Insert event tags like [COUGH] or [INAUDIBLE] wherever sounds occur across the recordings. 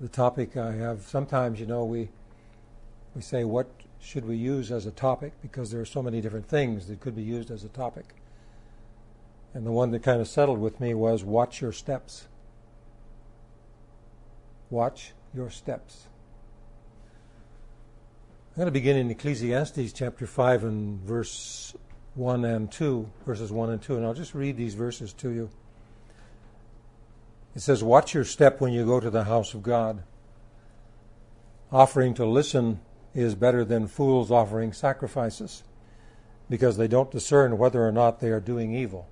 the topic I have. Sometimes, you know, we we say what should we use as a topic because there are so many different things that could be used as a topic. And the one that kind of settled with me was watch your steps. Watch your steps. I'm going to begin in Ecclesiastes chapter 5 and verse 1 and 2, verses 1 and 2, and I'll just read these verses to you. It says, Watch your step when you go to the house of God. Offering to listen is better than fools offering sacrifices, because they don't discern whether or not they are doing evil.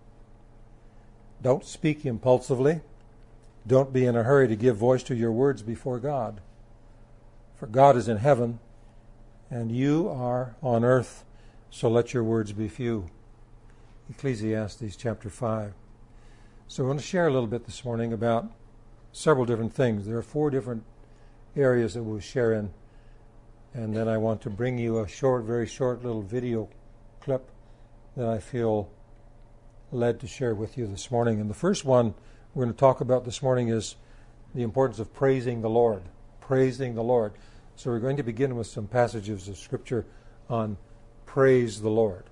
Don't speak impulsively. Don't be in a hurry to give voice to your words before God. For God is in heaven, and you are on earth, so let your words be few. Ecclesiastes chapter 5. So I want to share a little bit this morning about several different things. There are four different areas that we'll share in. And then I want to bring you a short, very short little video clip that I feel led to share with you this morning. And the first one we're going to talk about this morning is the importance of praising the Lord. Praising the Lord. So we're going to begin with some passages of Scripture on praise the Lord.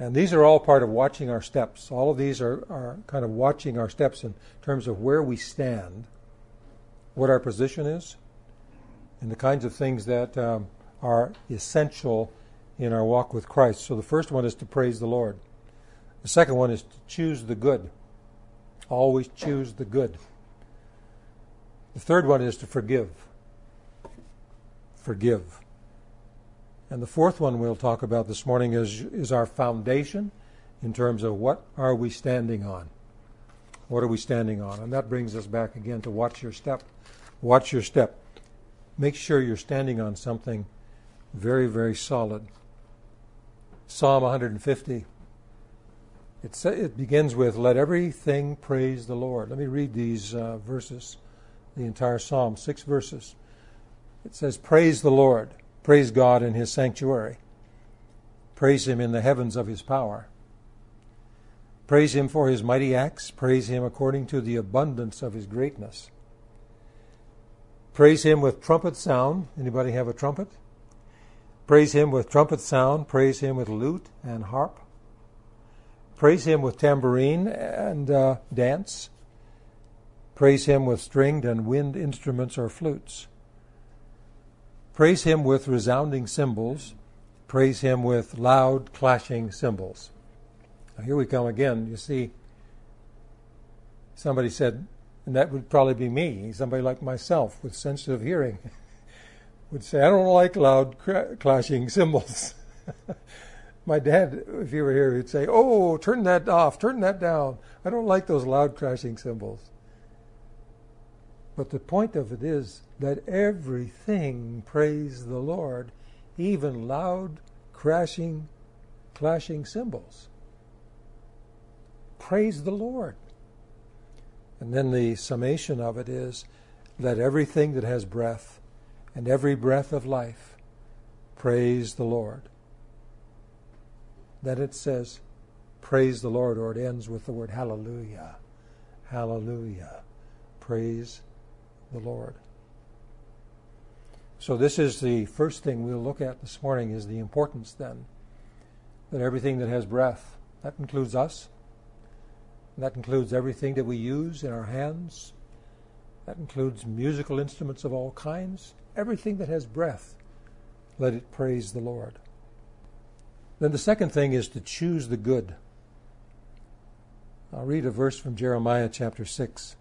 And these are all part of watching our steps. All of these are, are kind of watching our steps in terms of where we stand, what our position is, and the kinds of things that um, are essential in our walk with Christ. So the first one is to praise the Lord. The second one is to choose the good. Always choose the good. The third one is to forgive. Forgive. And the fourth one we'll talk about this morning is, is our foundation in terms of what are we standing on? What are we standing on? And that brings us back again to watch your step. Watch your step. Make sure you're standing on something very, very solid. Psalm 150. It, it begins with, Let everything praise the Lord. Let me read these uh, verses, the entire psalm, six verses. It says, Praise the Lord. Praise God in His sanctuary. Praise Him in the heavens of His power. Praise Him for His mighty acts. Praise Him according to the abundance of His greatness. Praise Him with trumpet sound. Anybody have a trumpet? Praise Him with trumpet sound. Praise Him with lute and harp. Praise Him with tambourine and uh, dance. Praise Him with stringed and wind instruments or flutes. Praise him with resounding cymbals. Praise him with loud clashing cymbals. Now, here we come again. You see, somebody said, and that would probably be me, somebody like myself with sensitive hearing, [LAUGHS] would say, I don't like loud clashing cymbals. [LAUGHS] My dad, if he were here, he'd say, Oh, turn that off, turn that down. I don't like those loud crashing cymbals. But the point of it is that everything praise the Lord, even loud, crashing, clashing cymbals. Praise the Lord. And then the summation of it is let everything that has breath and every breath of life praise the Lord. Then it says, praise the Lord, or it ends with the word hallelujah. Hallelujah. Praise the Lord. So this is the first thing we'll look at this morning is the importance then that everything that has breath, that includes us, that includes everything that we use in our hands, that includes musical instruments of all kinds, everything that has breath, let it praise the Lord. Then the second thing is to choose the good. I'll read a verse from Jeremiah chapter 6.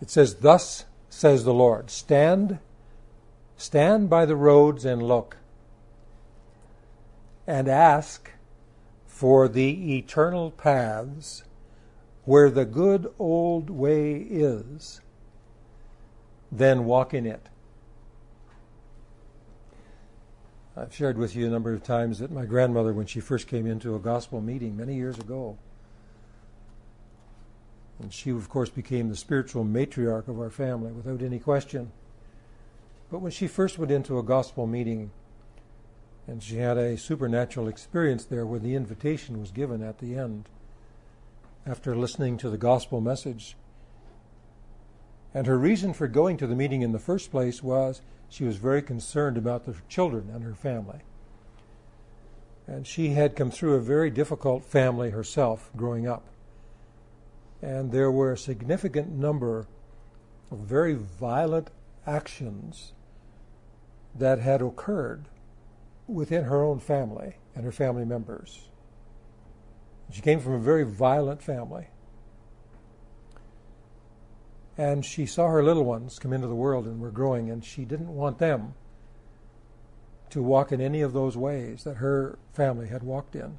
It says, Thus says the Lord, stand, stand by the roads and look, and ask for the eternal paths where the good old way is, then walk in it. I've shared with you a number of times that my grandmother, when she first came into a gospel meeting many years ago, and she, of course, became the spiritual matriarch of our family without any question. But when she first went into a gospel meeting, and she had a supernatural experience there where the invitation was given at the end, after listening to the gospel message. And her reason for going to the meeting in the first place was she was very concerned about the children and her family. And she had come through a very difficult family herself growing up. And there were a significant number of very violent actions that had occurred within her own family and her family members. She came from a very violent family. And she saw her little ones come into the world and were growing, and she didn't want them to walk in any of those ways that her family had walked in.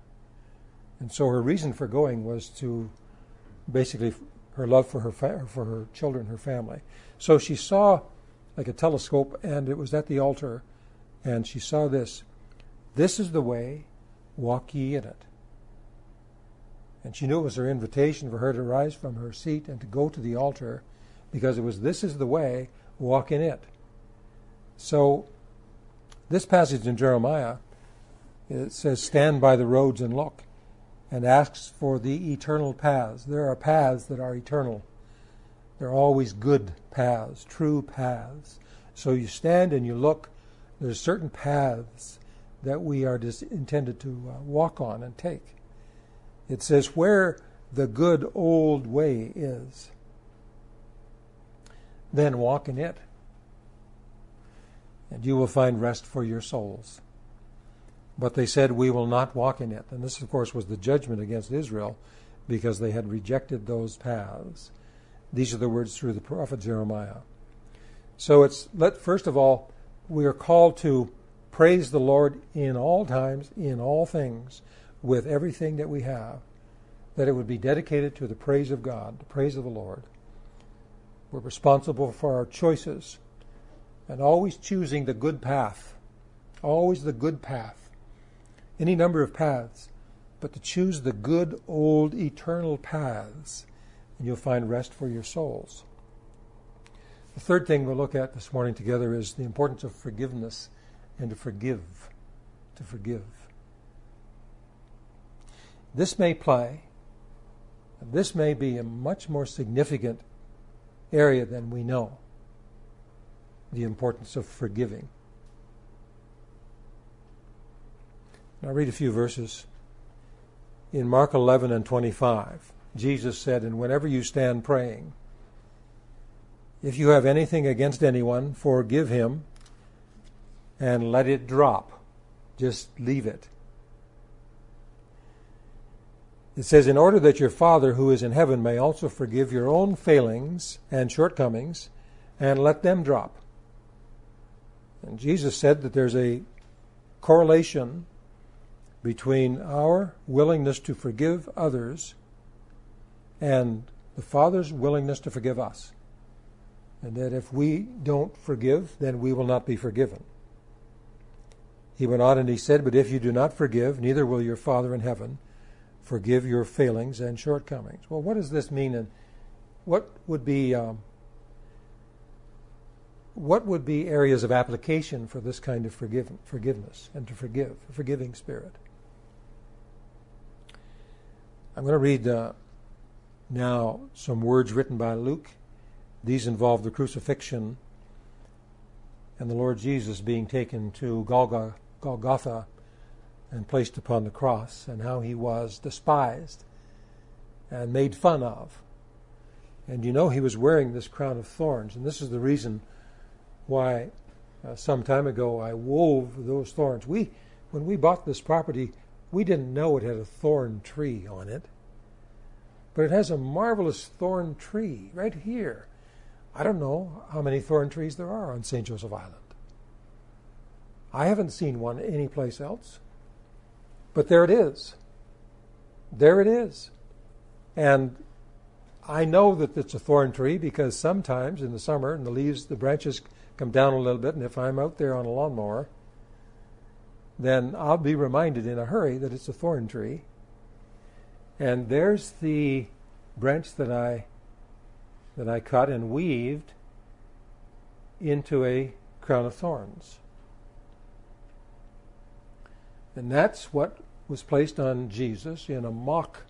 And so her reason for going was to basically her love for her fa- for her children, her family. So she saw like a telescope, and it was at the altar, and she saw this. This is the way, walk ye in it. And she knew it was her invitation for her to rise from her seat and to go to the altar because it was this is the way, walk in it. So this passage in Jeremiah it says, Stand by the roads and look, and asks for the eternal paths. There are paths that are eternal. They're always good paths, true paths. So you stand and you look. There's certain paths that we are just intended to uh, walk on and take. It says, Where the good old way is, then walk in it, and you will find rest for your souls. But they said, We will not walk in it. And this, of course, was the judgment against Israel because they had rejected those paths. These are the words through the prophet Jeremiah. So it's let first of all, we are called to praise the Lord in all times, in all things, with everything that we have, that it would be dedicated to the praise of God, the praise of the Lord. We're responsible for our choices and always choosing the good path, always the good path. Any number of paths, but to choose the good, old, eternal paths, and you'll find rest for your souls. The third thing we'll look at this morning together is the importance of forgiveness and to forgive. To forgive. This may play, this may be a much more significant area than we know the importance of forgiving. I'll read a few verses. In Mark 11 and 25, Jesus said, And whenever you stand praying, if you have anything against anyone, forgive him and let it drop. Just leave it. It says, In order that your Father who is in heaven may also forgive your own failings and shortcomings, and let them drop. And Jesus said that there's a correlation between our willingness to forgive others and the Father's willingness to forgive us. And that if we don't forgive, then we will not be forgiven. He went on and he said, But if you do not forgive, neither will your Father in heaven forgive your failings and shortcomings. Well, what does this mean, and what would be um, what would be areas of application for this kind of forgive, forgiveness and to forgive, a forgiving spirit? I'm going to read uh, now some words written by Luke. These involve the crucifixion and the Lord Jesus being taken to Golgotha and placed upon the cross, and how he was despised and made fun of. And you know he was wearing this crown of thorns, and this is the reason why uh, some time ago I wove those thorns. We, when we bought this property, we didn't know it had a thorn tree on it, but it has a marvelous thorn tree right here. I don't know how many thorn trees there are on St. Joseph Island. I haven't seen one anyplace else. But there it is. There it is. And I know that it's a thorn tree because sometimes in the summer, and the leaves, the branches come down a little bit, and if I'm out there on a lawnmower, then I'll be reminded in a hurry that it's a thorn tree. And there's the branch that I that I cut and weaved into a crown of thorns. And that's what was placed on Jesus in a mock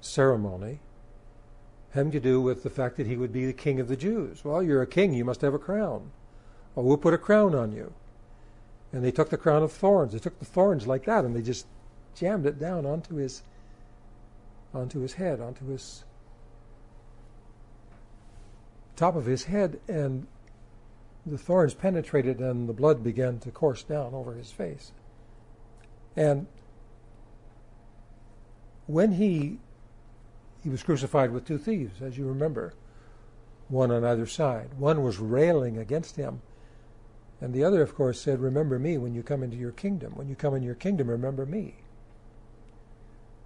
ceremony having to do with the fact that he would be the king of the Jews. Well, you're a king, you must have a crown. Well, we'll put a crown on you. And they took the crown of thorns. They took the thorns like that and they just jammed it down onto his onto his head, onto his top of his head, and the thorns penetrated and the blood began to course down over his face. And when he he was crucified with two thieves, as you remember, one on either side. One was railing against him, and the other, of course, said, Remember me when you come into your kingdom. When you come in your kingdom, remember me.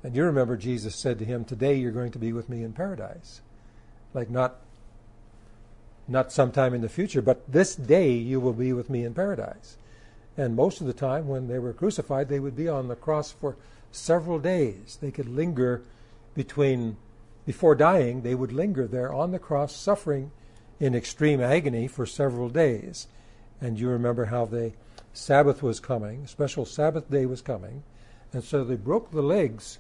And you remember Jesus said to him, Today you're going to be with me in paradise. Like not not sometime in the future, but this day you will be with me in paradise. And most of the time when they were crucified, they would be on the cross for several days. They could linger between before dying, they would linger there on the cross, suffering in extreme agony for several days. And you remember how the Sabbath was coming, special Sabbath day was coming, and so they broke the legs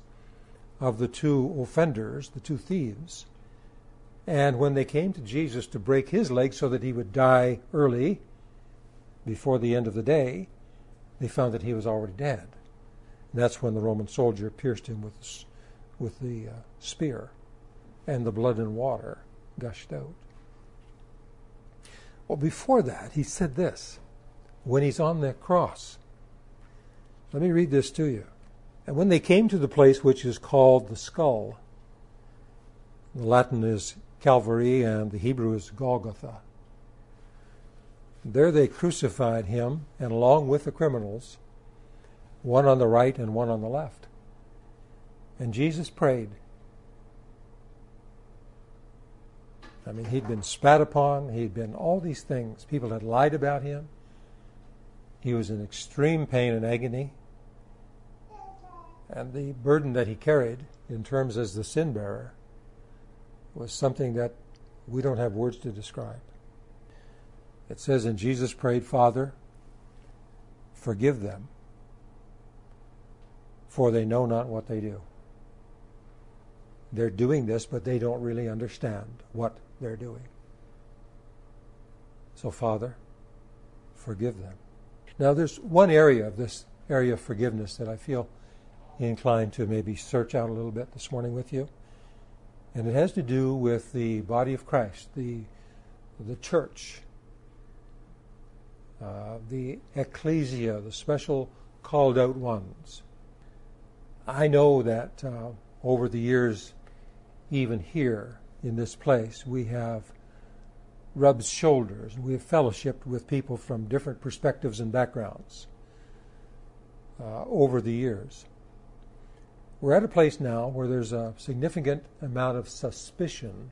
of the two offenders, the two thieves. And when they came to Jesus to break his leg so that he would die early, before the end of the day, they found that he was already dead. And that's when the Roman soldier pierced him with, with the uh, spear and the blood and water gushed out. Well, before that, he said this when he's on the cross. Let me read this to you. And when they came to the place which is called the skull, the Latin is Calvary and the Hebrew is Golgotha. There they crucified him, and along with the criminals, one on the right and one on the left. And Jesus prayed, I mean, he'd been spat upon, he'd been all these things. People had lied about him. He was in extreme pain and agony. And the burden that he carried, in terms as the sin bearer, was something that we don't have words to describe. It says, And Jesus prayed, Father, forgive them, for they know not what they do. They're doing this, but they don't really understand what they're doing. So, Father, forgive them. Now, there's one area of this area of forgiveness that I feel inclined to maybe search out a little bit this morning with you. And it has to do with the body of Christ, the, the church, uh, the ecclesia, the special called out ones. I know that uh, over the years, even here, in this place. We have rubbed shoulders. We have fellowshipped with people from different perspectives and backgrounds uh, over the years. We're at a place now where there's a significant amount of suspicion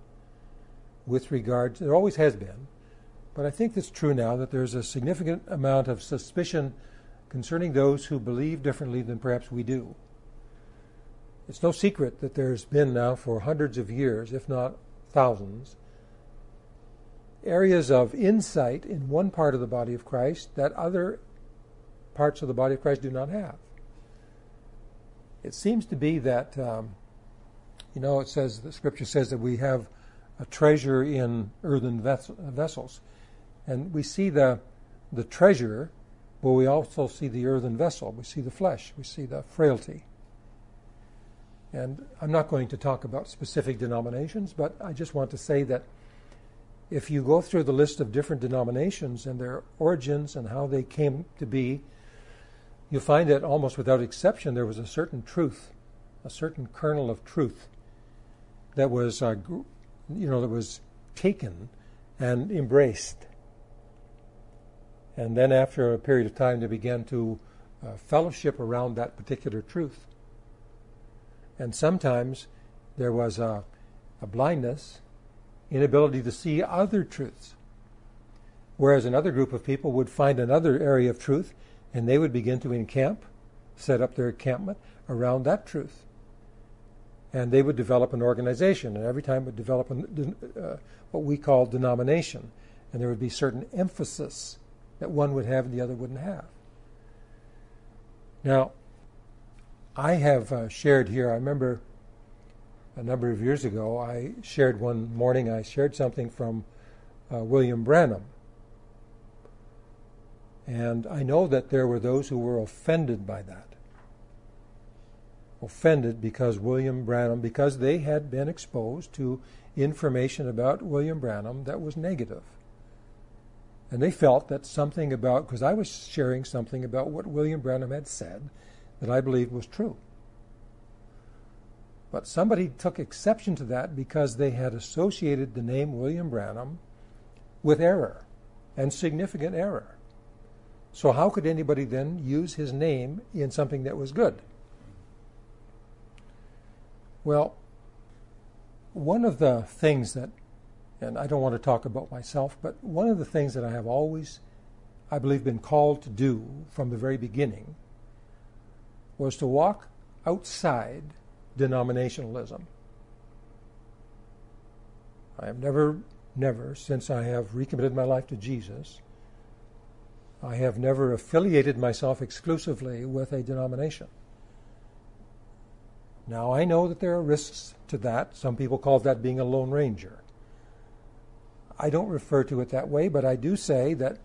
with regard, to, there always has been, but I think it's true now that there's a significant amount of suspicion concerning those who believe differently than perhaps we do. It's no secret that there's been now for hundreds of years, if not thousands, areas of insight in one part of the body of Christ that other parts of the body of Christ do not have. It seems to be that, um, you know, it says, the scripture says that we have a treasure in earthen vessels. And we see the, the treasure, but we also see the earthen vessel. We see the flesh. We see the frailty. And I'm not going to talk about specific denominations, but I just want to say that if you go through the list of different denominations and their origins and how they came to be, you'll find that almost without exception there was a certain truth, a certain kernel of truth that was, uh, you know, that was taken and embraced. And then after a period of time, they began to uh, fellowship around that particular truth. And sometimes there was a, a blindness, inability to see other truths. Whereas another group of people would find another area of truth and they would begin to encamp, set up their encampment around that truth. And they would develop an organization, and every time would develop an, uh, what we call denomination. And there would be certain emphasis that one would have and the other wouldn't have. Now, I have uh, shared here, I remember a number of years ago, I shared one morning, I shared something from uh, William Branham. And I know that there were those who were offended by that. Offended because William Branham, because they had been exposed to information about William Branham that was negative. And they felt that something about, because I was sharing something about what William Branham had said that I believed was true. But somebody took exception to that because they had associated the name William Branham with error and significant error. So, how could anybody then use his name in something that was good? Well, one of the things that, and I don't want to talk about myself, but one of the things that I have always, I believe, been called to do from the very beginning was to walk outside denominationalism. I have never, never, since I have recommitted my life to Jesus, I have never affiliated myself exclusively with a denomination. Now, I know that there are risks to that. Some people call that being a Lone Ranger. I don't refer to it that way, but I do say that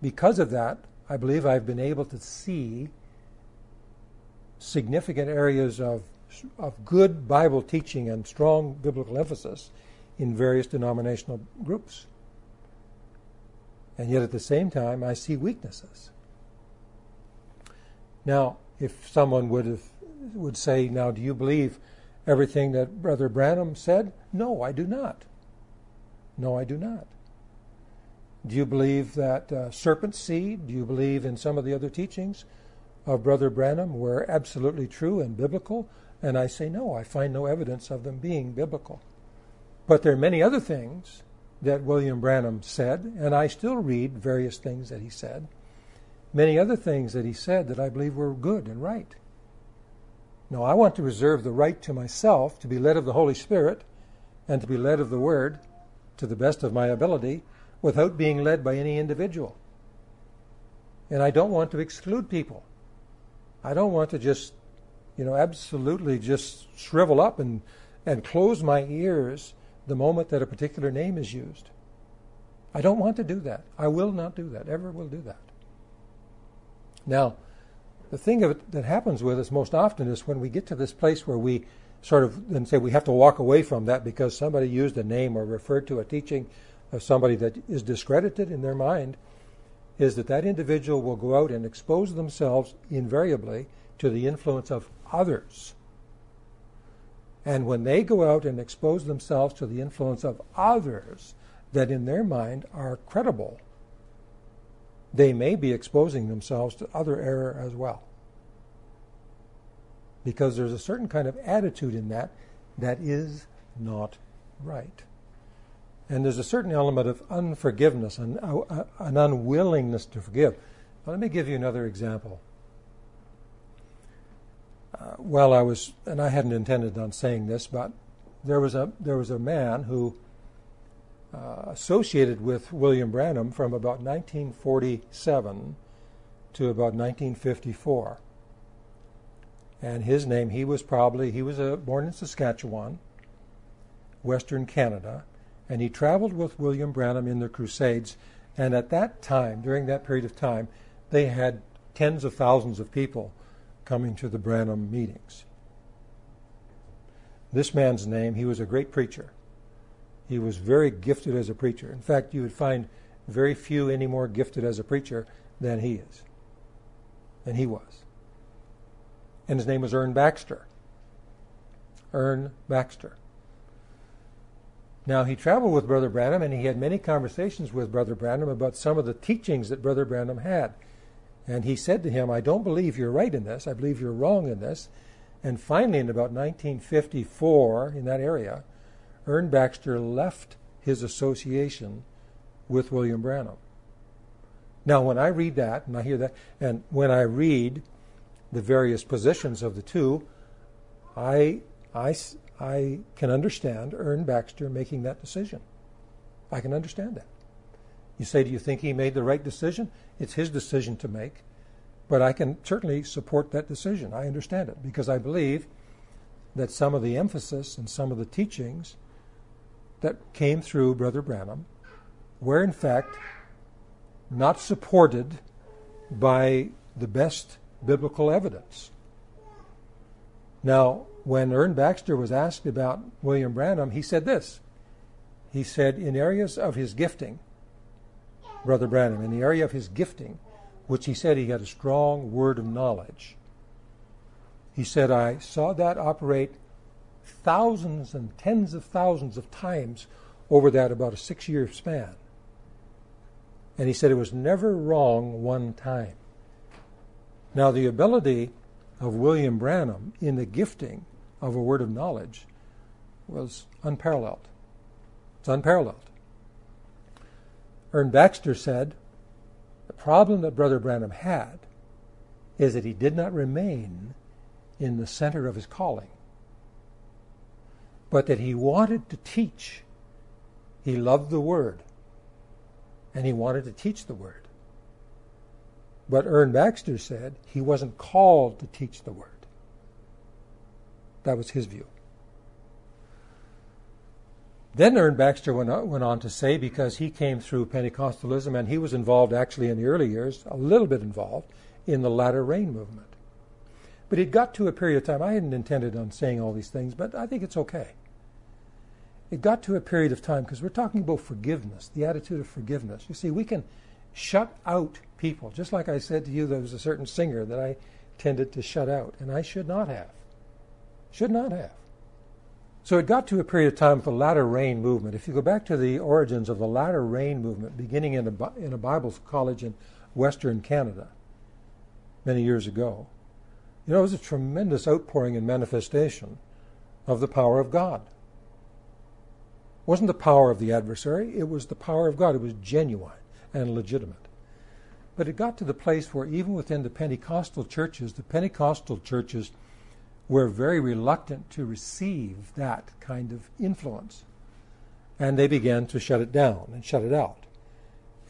because of that, I believe I've been able to see significant areas of of good Bible teaching and strong biblical emphasis in various denominational groups. And yet at the same time, I see weaknesses. Now, if someone would have, would say, "Now, do you believe everything that Brother Branham said?" No, I do not. No, I do not. Do you believe that uh, serpent seed? Do you believe in some of the other teachings of Brother Branham were absolutely true and biblical? And I say, no, I find no evidence of them being biblical. But there are many other things that William Branham said, and I still read various things that he said. Many other things that he said that I believe were good and right. Now, I want to reserve the right to myself to be led of the Holy Spirit and to be led of the Word to the best of my ability without being led by any individual. And I don't want to exclude people. I don't want to just you know, absolutely just shrivel up and, and close my ears the moment that a particular name is used. I don't want to do that. I will not do that. Ever will do that. Now, the thing that happens with us most often is when we get to this place where we sort of then say we have to walk away from that because somebody used a name or referred to a teaching of somebody that is discredited in their mind, is that that individual will go out and expose themselves invariably to the influence of others. And when they go out and expose themselves to the influence of others that in their mind are credible, they may be exposing themselves to other error as well. Because there's a certain kind of attitude in that that is not right. And there's a certain element of unforgiveness and uh, an unwillingness to forgive. Let me give you another example. Uh, well, I was, and I hadn't intended on saying this, but there was a there was a man who uh, associated with William Branham from about 1947 to about 1954, and his name he was probably he was a, born in Saskatchewan, Western Canada, and he traveled with William Branham in the crusades, and at that time, during that period of time, they had tens of thousands of people coming to the Branham meetings. This man's name, he was a great preacher. He was very gifted as a preacher. In fact, you would find very few any more gifted as a preacher than he is. Than he was. And his name was Ern Baxter. Ern Baxter. Now, he traveled with Brother Branham and he had many conversations with Brother Branham about some of the teachings that Brother Branham had. And he said to him, I don't believe you're right in this. I believe you're wrong in this. And finally, in about 1954, in that area, Ern Baxter left his association with William Branham. Now, when I read that, and I hear that, and when I read the various positions of the two, I, I, I can understand Ern Baxter making that decision. I can understand that. You say, do you think he made the right decision? It's his decision to make. But I can certainly support that decision. I understand it because I believe that some of the emphasis and some of the teachings that came through Brother Branham were, in fact, not supported by the best biblical evidence. Now, when Ern Baxter was asked about William Branham, he said this. He said, in areas of his gifting, Brother Branham, in the area of his gifting, which he said he had a strong word of knowledge, he said, I saw that operate thousands and tens of thousands of times over that about a six year span. And he said it was never wrong one time. Now, the ability of William Branham in the gifting of a word of knowledge was unparalleled. It's unparalleled. Ern Baxter said the problem that Brother Branham had is that he did not remain in the center of his calling, but that he wanted to teach. He loved the Word, and he wanted to teach the Word. But Ern Baxter said he wasn't called to teach the Word. That was his view. Then Ern Baxter went on, went on to say, because he came through Pentecostalism and he was involved actually in the early years, a little bit involved, in the latter rain movement. But it got to a period of time, I hadn't intended on saying all these things, but I think it's okay. It got to a period of time, because we're talking about forgiveness, the attitude of forgiveness. You see, we can shut out people. Just like I said to you, there was a certain singer that I tended to shut out, and I should not have. Should not have. So it got to a period of time with the latter rain movement. If you go back to the origins of the latter rain movement, beginning in a, in a Bible college in Western Canada many years ago, you know, it was a tremendous outpouring and manifestation of the power of God. It wasn't the power of the adversary, it was the power of God. It was genuine and legitimate. But it got to the place where even within the Pentecostal churches, the Pentecostal churches were very reluctant to receive that kind of influence. And they began to shut it down and shut it out.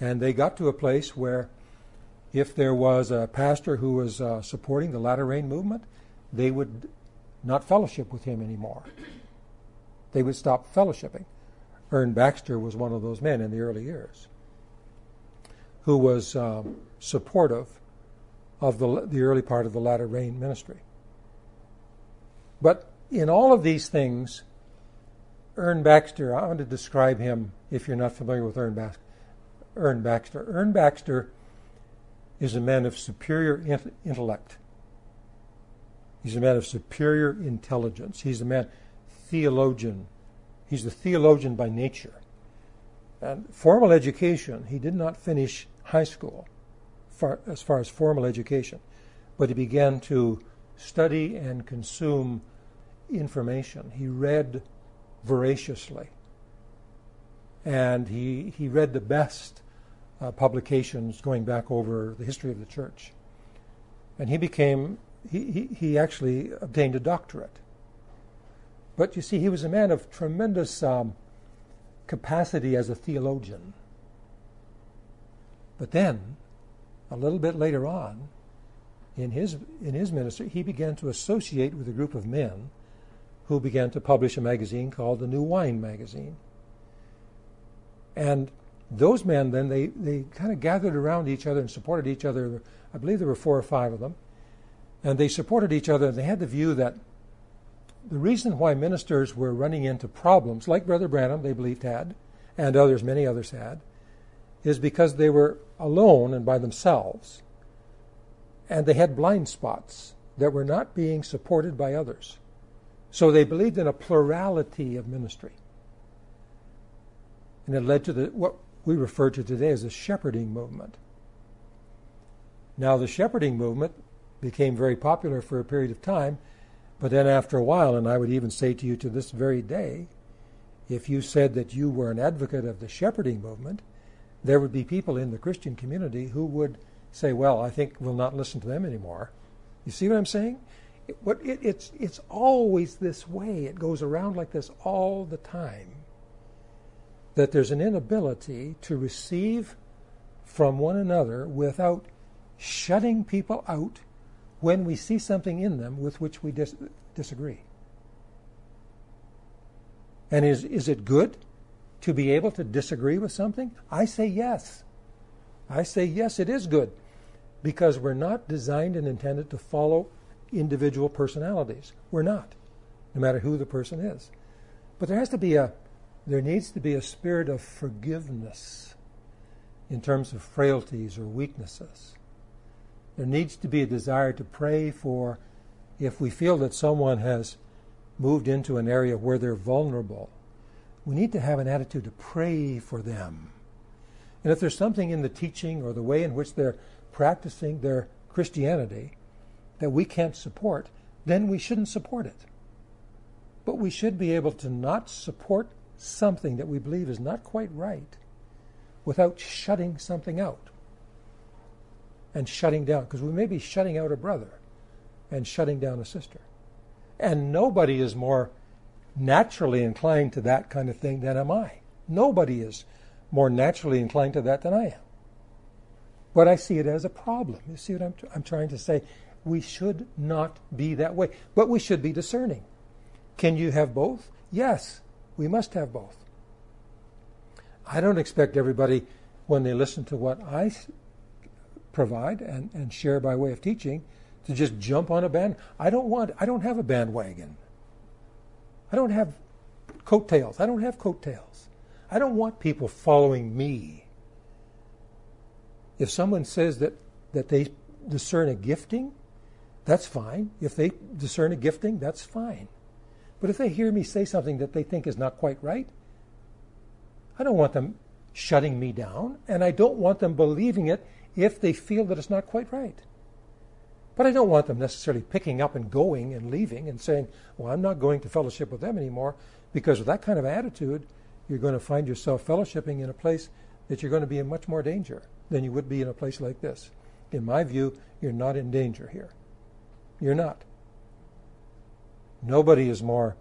And they got to a place where if there was a pastor who was uh, supporting the latter rain movement, they would not fellowship with him anymore. They would stop fellowshipping. Ern Baxter was one of those men in the early years who was um, supportive of the, the early part of the latter rain ministry. But in all of these things, Ern Baxter, I want to describe him if you're not familiar with Ern Baxter. Ern Baxter. Ern Baxter is a man of superior intellect. He's a man of superior intelligence. He's a man theologian. He's a theologian by nature. And formal education, he did not finish high school far, as far as formal education, but he began to study and consume information. He read voraciously. And he, he read the best uh, publications going back over the history of the church. And he became, he, he, he actually obtained a doctorate. But you see, he was a man of tremendous um, capacity as a theologian. But then, a little bit later on, in his, in his ministry, he began to associate with a group of men who began to publish a magazine called the New Wine Magazine. And those men then they, they kind of gathered around each other and supported each other. I believe there were four or five of them. And they supported each other and they had the view that the reason why ministers were running into problems, like Brother Branham, they believed had, and others, many others had, is because they were alone and by themselves. And they had blind spots that were not being supported by others. So they believed in a plurality of ministry. And it led to the, what we refer to today as the shepherding movement. Now, the shepherding movement became very popular for a period of time, but then after a while, and I would even say to you to this very day, if you said that you were an advocate of the shepherding movement, there would be people in the Christian community who would say, Well, I think we'll not listen to them anymore. You see what I'm saying? What, it, it's, it's always this way. It goes around like this all the time that there's an inability to receive from one another without shutting people out when we see something in them with which we dis- disagree. And is, is it good to be able to disagree with something? I say yes. I say yes, it is good because we're not designed and intended to follow individual personalities. We're not, no matter who the person is. But there has to be a, there needs to be a spirit of forgiveness in terms of frailties or weaknesses. There needs to be a desire to pray for if we feel that someone has moved into an area where they're vulnerable. We need to have an attitude to pray for them. And if there's something in the teaching or the way in which they're practicing their Christianity that we can't support, then we shouldn't support it. But we should be able to not support something that we believe is not quite right without shutting something out and shutting down, because we may be shutting out a brother and shutting down a sister. And nobody is more naturally inclined to that kind of thing than am I. Nobody is more naturally inclined to that than I am. But I see it as a problem. You see what I'm, I'm trying to say? We should not be that way, but we should be discerning. Can you have both? Yes, we must have both. I don't expect everybody, when they listen to what I provide and, and share by way of teaching, to just jump on a band. I don't want. I don't have a bandwagon. I don't have coattails. I don't have coattails. I don't want people following me. If someone says that, that they discern a gifting, that's fine. If they discern a gifting, that's fine. But if they hear me say something that they think is not quite right, I don't want them shutting me down, and I don't want them believing it if they feel that it's not quite right. But I don't want them necessarily picking up and going and leaving and saying, Well, I'm not going to fellowship with them anymore, because with that kind of attitude, you're going to find yourself fellowshipping in a place that you're going to be in much more danger than you would be in a place like this. In my view, you're not in danger here. You're not. Nobody is more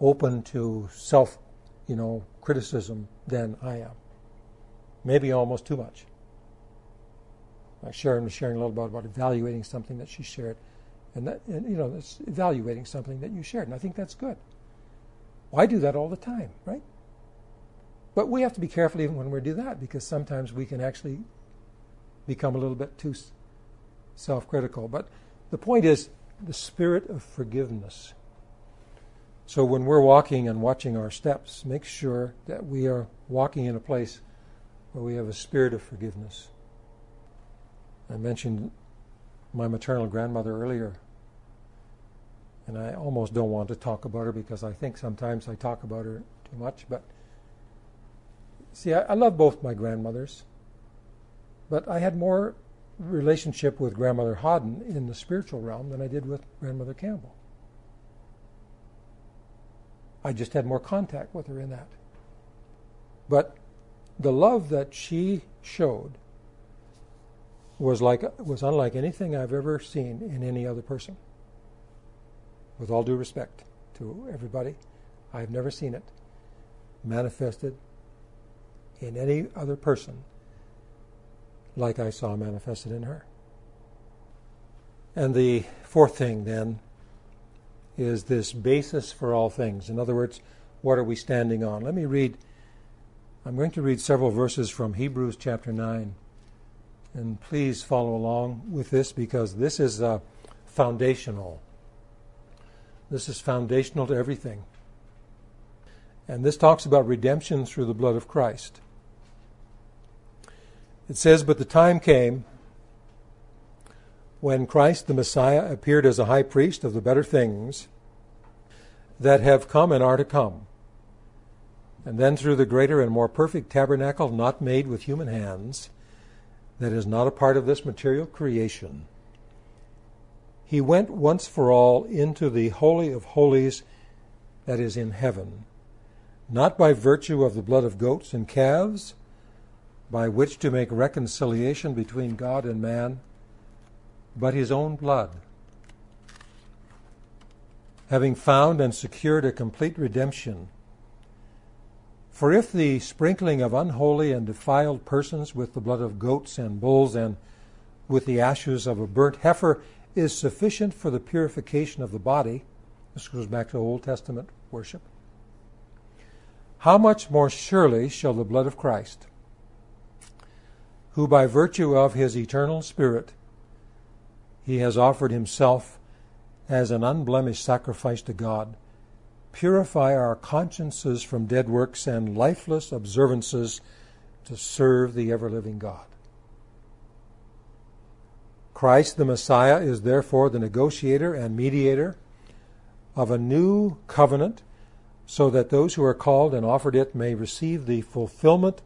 open to self, you know, criticism than I am. Maybe almost too much. Like Sharon was sharing a little bit about evaluating something that she shared, and that, and, you know, it's evaluating something that you shared, and I think that's good. Well, I do that all the time, right? But we have to be careful even when we do that because sometimes we can actually become a little bit too self critical. But the point is the spirit of forgiveness. So when we're walking and watching our steps, make sure that we are walking in a place where we have a spirit of forgiveness. I mentioned my maternal grandmother earlier, and I almost don't want to talk about her because I think sometimes I talk about her too much, but See, I, I love both my grandmothers, but I had more relationship with grandmother Hodden in the spiritual realm than I did with grandmother Campbell. I just had more contact with her in that. But the love that she showed was like was unlike anything I've ever seen in any other person. With all due respect to everybody, I've never seen it manifested in any other person like I saw manifested in her. And the fourth thing then is this basis for all things. In other words, what are we standing on? Let me read, I'm going to read several verses from Hebrews chapter 9. And please follow along with this because this is uh, foundational. This is foundational to everything. And this talks about redemption through the blood of Christ. It says, But the time came when Christ the Messiah appeared as a high priest of the better things that have come and are to come. And then through the greater and more perfect tabernacle, not made with human hands, that is not a part of this material creation, he went once for all into the Holy of Holies that is in heaven, not by virtue of the blood of goats and calves by which to make reconciliation between God and man, but his own blood. Having found and secured a complete redemption. For if the sprinkling of unholy and defiled persons with the blood of goats and bulls and with the ashes of a burnt heifer is sufficient for the purification of the body, this goes back to Old Testament worship, how much more surely shall the blood of Christ, who by virtue of his eternal Spirit he has offered himself as an unblemished sacrifice to God, purify our consciences from dead works and lifeless observances to serve the ever living God. Christ the Messiah is therefore the negotiator and mediator of a new covenant so that those who are called and offered it may receive the fulfillment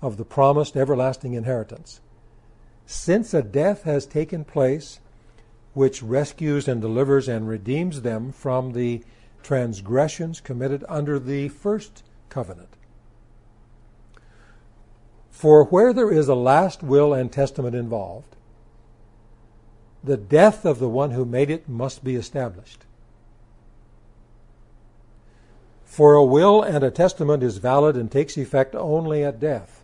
of the promised everlasting inheritance. Since a death has taken place which rescues and delivers and redeems them from the transgressions committed under the first covenant. For where there is a last will and testament involved, the death of the one who made it must be established. For a will and a testament is valid and takes effect only at death,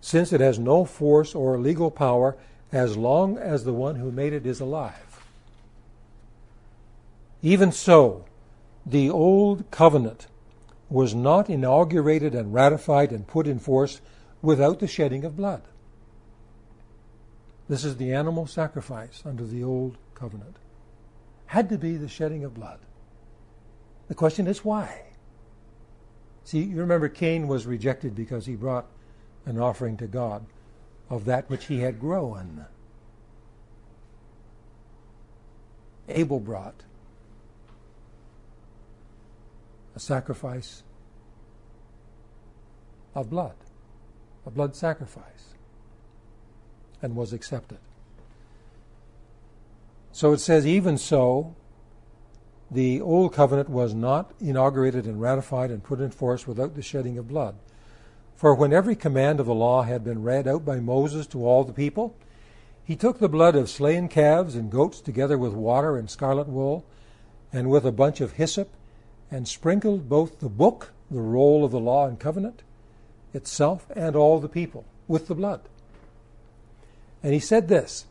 since it has no force or legal power as long as the one who made it is alive. Even so, the old covenant was not inaugurated and ratified and put in force without the shedding of blood. This is the animal sacrifice under the old covenant. Had to be the shedding of blood. The question is why? See, you remember Cain was rejected because he brought an offering to God of that which he had grown. Abel brought a sacrifice of blood, a blood sacrifice, and was accepted. So it says, even so, the old covenant was not inaugurated and ratified and put in force without the shedding of blood. For when every command of the law had been read out by Moses to all the people, he took the blood of slain calves and goats together with water and scarlet wool, and with a bunch of hyssop, and sprinkled both the book, the roll of the law and covenant, itself, and all the people with the blood. And he said this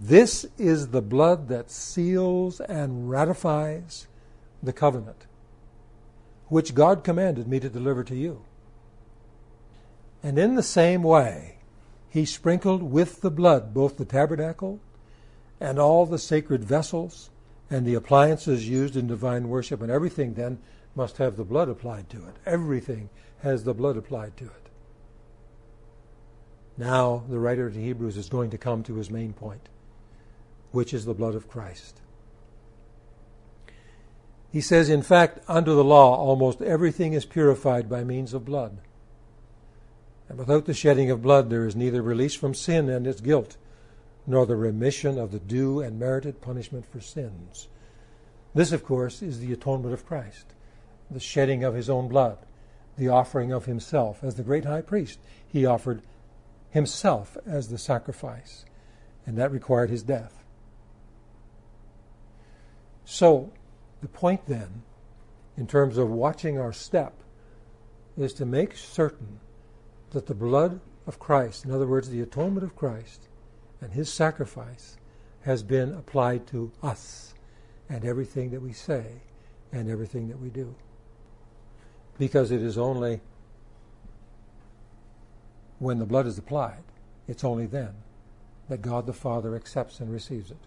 This is the blood that seals and ratifies the covenant, which God commanded me to deliver to you. And in the same way, he sprinkled with the blood both the tabernacle and all the sacred vessels and the appliances used in divine worship, and everything then must have the blood applied to it. Everything has the blood applied to it. Now, the writer to Hebrews is going to come to his main point, which is the blood of Christ. He says, in fact, under the law, almost everything is purified by means of blood. And without the shedding of blood, there is neither release from sin and its guilt, nor the remission of the due and merited punishment for sins. This, of course, is the atonement of Christ, the shedding of his own blood, the offering of himself. As the great high priest, he offered himself as the sacrifice, and that required his death. So, the point then, in terms of watching our step, is to make certain that the blood of Christ, in other words, the atonement of Christ and his sacrifice, has been applied to us and everything that we say and everything that we do. Because it is only when the blood is applied, it's only then that God the Father accepts and receives it.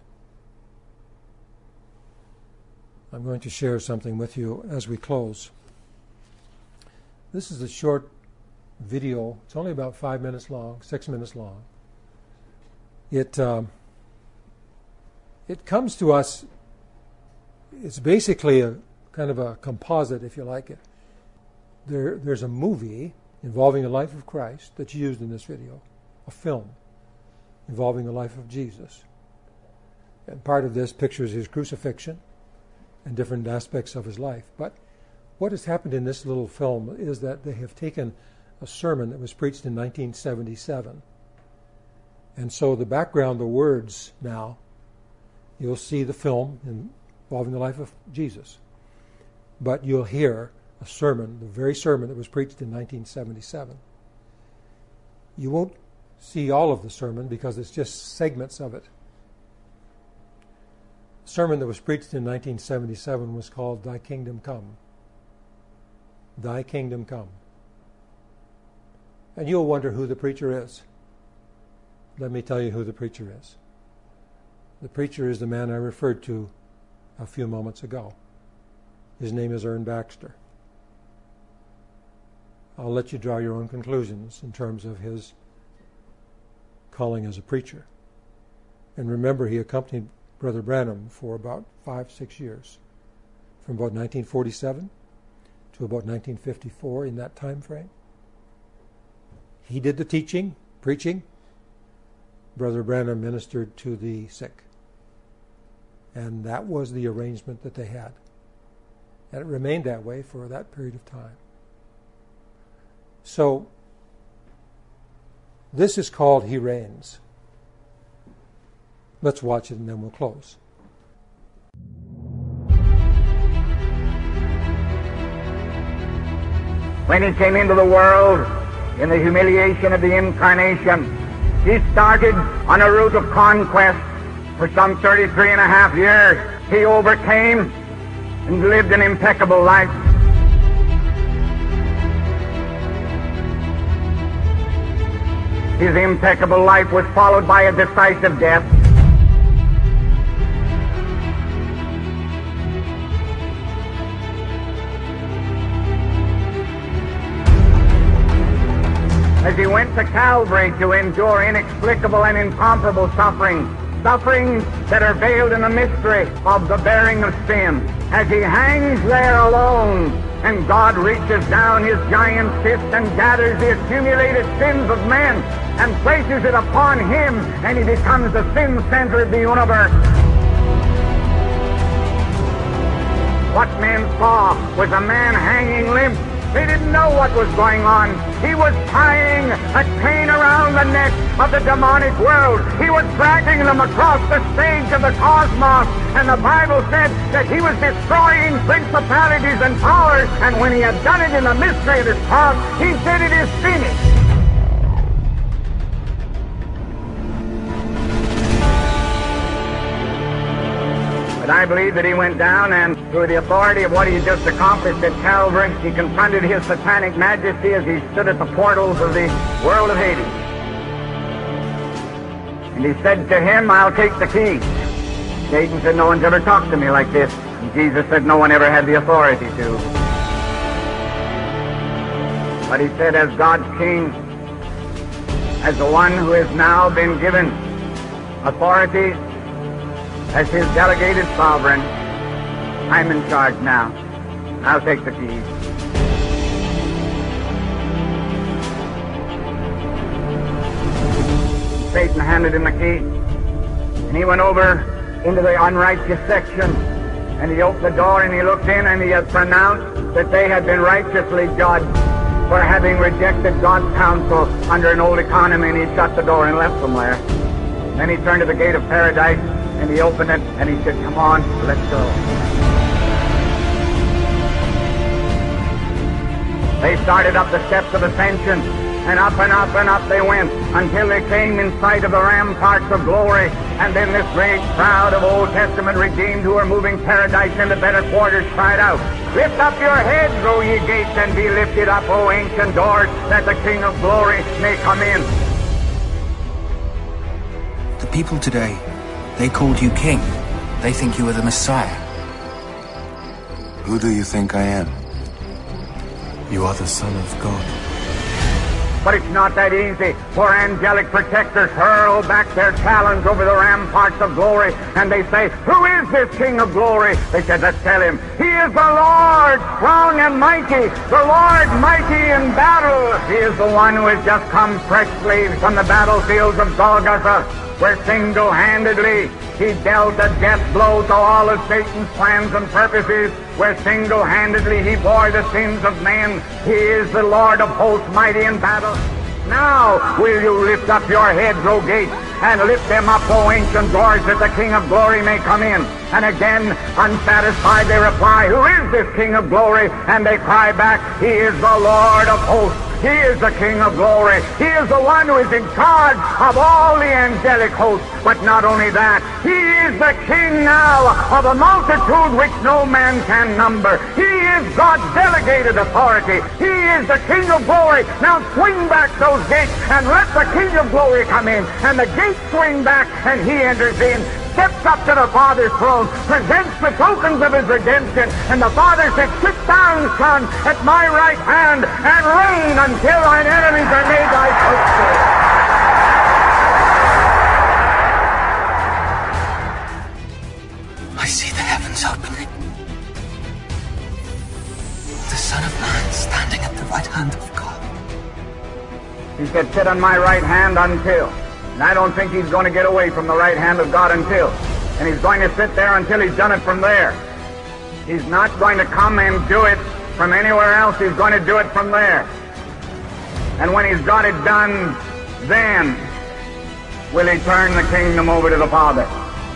I'm going to share something with you as we close. This is a short video. It's only about five minutes long, six minutes long. It um, it comes to us. It's basically a kind of a composite, if you like it. There, there's a movie involving the life of Christ that's used in this video, a film involving the life of Jesus. And part of this pictures his crucifixion and different aspects of his life. But what has happened in this little film is that they have taken a sermon that was preached in 1977. And so the background, the words now, you'll see the film involving the life of Jesus. But you'll hear a sermon, the very sermon that was preached in 1977. You won't see all of the sermon because it's just segments of it. The sermon that was preached in 1977 was called Thy Kingdom Come. Thy kingdom come. And you'll wonder who the preacher is. Let me tell you who the preacher is. The preacher is the man I referred to a few moments ago. His name is Ern Baxter. I'll let you draw your own conclusions in terms of his calling as a preacher. And remember, he accompanied Brother Branham for about five, six years, from about 1947 to about 1954 in that time frame. He did the teaching, preaching. Brother Branham ministered to the sick. And that was the arrangement that they had. And it remained that way for that period of time. So, this is called He Reigns. Let's watch it and then we'll close. When he came into the world in the humiliation of the incarnation, he started on a route of conquest for some 33 and a half years. He overcame and lived an impeccable life. His impeccable life was followed by a decisive death. As he went to Calvary to endure inexplicable and incomparable suffering, sufferings that are veiled in the mystery of the bearing of sin. As he hangs there alone, and God reaches down his giant fist and gathers the accumulated sins of men and places it upon him, and he becomes the sin center of the universe. What men saw was a man hanging limp. They didn't know what was going on. He was tying a chain around the neck of the demonic world. He was dragging them across the stage of the cosmos. And the Bible said that he was destroying principalities and powers. And when he had done it in the mystery of his cross, he said, It is finished. But I believe that he went down and through the authority of what he just accomplished at Calvary, he confronted his satanic majesty as he stood at the portals of the world of Hades. And he said to him, I'll take the keys. Satan said, no one's ever talked to me like this. And Jesus said, no one ever had the authority to. But he said, as God's king, as the one who has now been given authority as his delegated sovereign, I'm in charge now. I'll take the keys. Satan handed him the key, and he went over into the unrighteous section, and he opened the door and he looked in and he had pronounced that they had been righteously judged for having rejected God's counsel under an old economy, and he shut the door and left them there. Then he turned to the gate of paradise and he opened it and he said, Come on, let's go. They started up the steps of ascension, and up and up and up they went until they came in sight of the ramparts of glory. And then this great crowd of Old Testament redeemed who are moving paradise into better quarters cried out, Lift up your heads, O ye gates, and be lifted up, O ancient doors, that the King of glory may come in. The people today, they called you king. They think you are the Messiah. Who do you think I am? You are the Son of God. But it's not that easy, for angelic protectors hurl back their talons over the ramparts of glory, and they say, Who is this King of glory? They said, Let's tell him. He is the Lord, strong and mighty, the Lord mighty in battle. He is the one who has just come freshly from the battlefields of Golgotha, where single-handedly he dealt a death blow to all of Satan's plans and purposes, where single-handedly he bore the sins of men. He is the Lord of hosts, mighty in battle. Now will you lift up your heads, O gates, and lift them up, O ancient doors, that the King of glory may come in. And again, unsatisfied, they reply, Who is this King of glory? And they cry back, He is the Lord of hosts. He is the King of glory. He is the one who is in charge of all the angelic hosts. But not only that, He is the king now of a multitude which no man can number. He is God's delegated authority. He is the king of glory. Now swing back those gates and let the king of glory come in. And the gates swing back and he enters in steps up to the Father's throne, presents the tokens of his redemption, and the Father said, Sit down, son, at my right hand, and reign until thine enemies are made thy footstool. I see the heavens opening. The Son of Man standing at the right hand of God. He said, Sit on my right hand until. And I don't think he's going to get away from the right hand of God until. And he's going to sit there until he's done it from there. He's not going to come and do it from anywhere else. He's going to do it from there. And when he's got it done, then will he turn the kingdom over to the Father.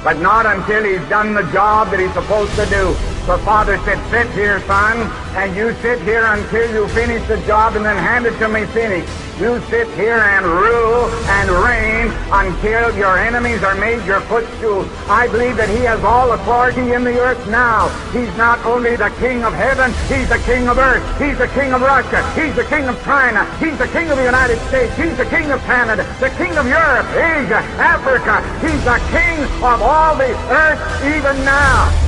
But not until he's done the job that he's supposed to do. The Father said, sit here, son, and you sit here until you finish the job and then hand it to me finished. You sit here and rule and reign until your enemies are made your footstool. I believe that he has all authority in the earth now. He's not only the king of heaven, he's the king of earth. He's the king of Russia. He's the king of China. He's the king of the United States. He's the king of Canada. The king of Europe, Asia, Africa. He's the king of all the earth even now.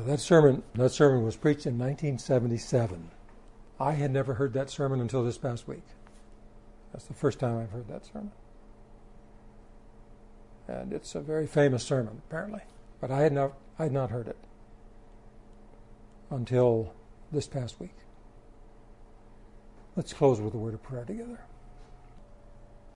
Now that sermon, that sermon was preached in 1977. I had never heard that sermon until this past week. That's the first time I've heard that sermon. And it's a very famous sermon, apparently. But I had not, I had not heard it until this past week. Let's close with a word of prayer together.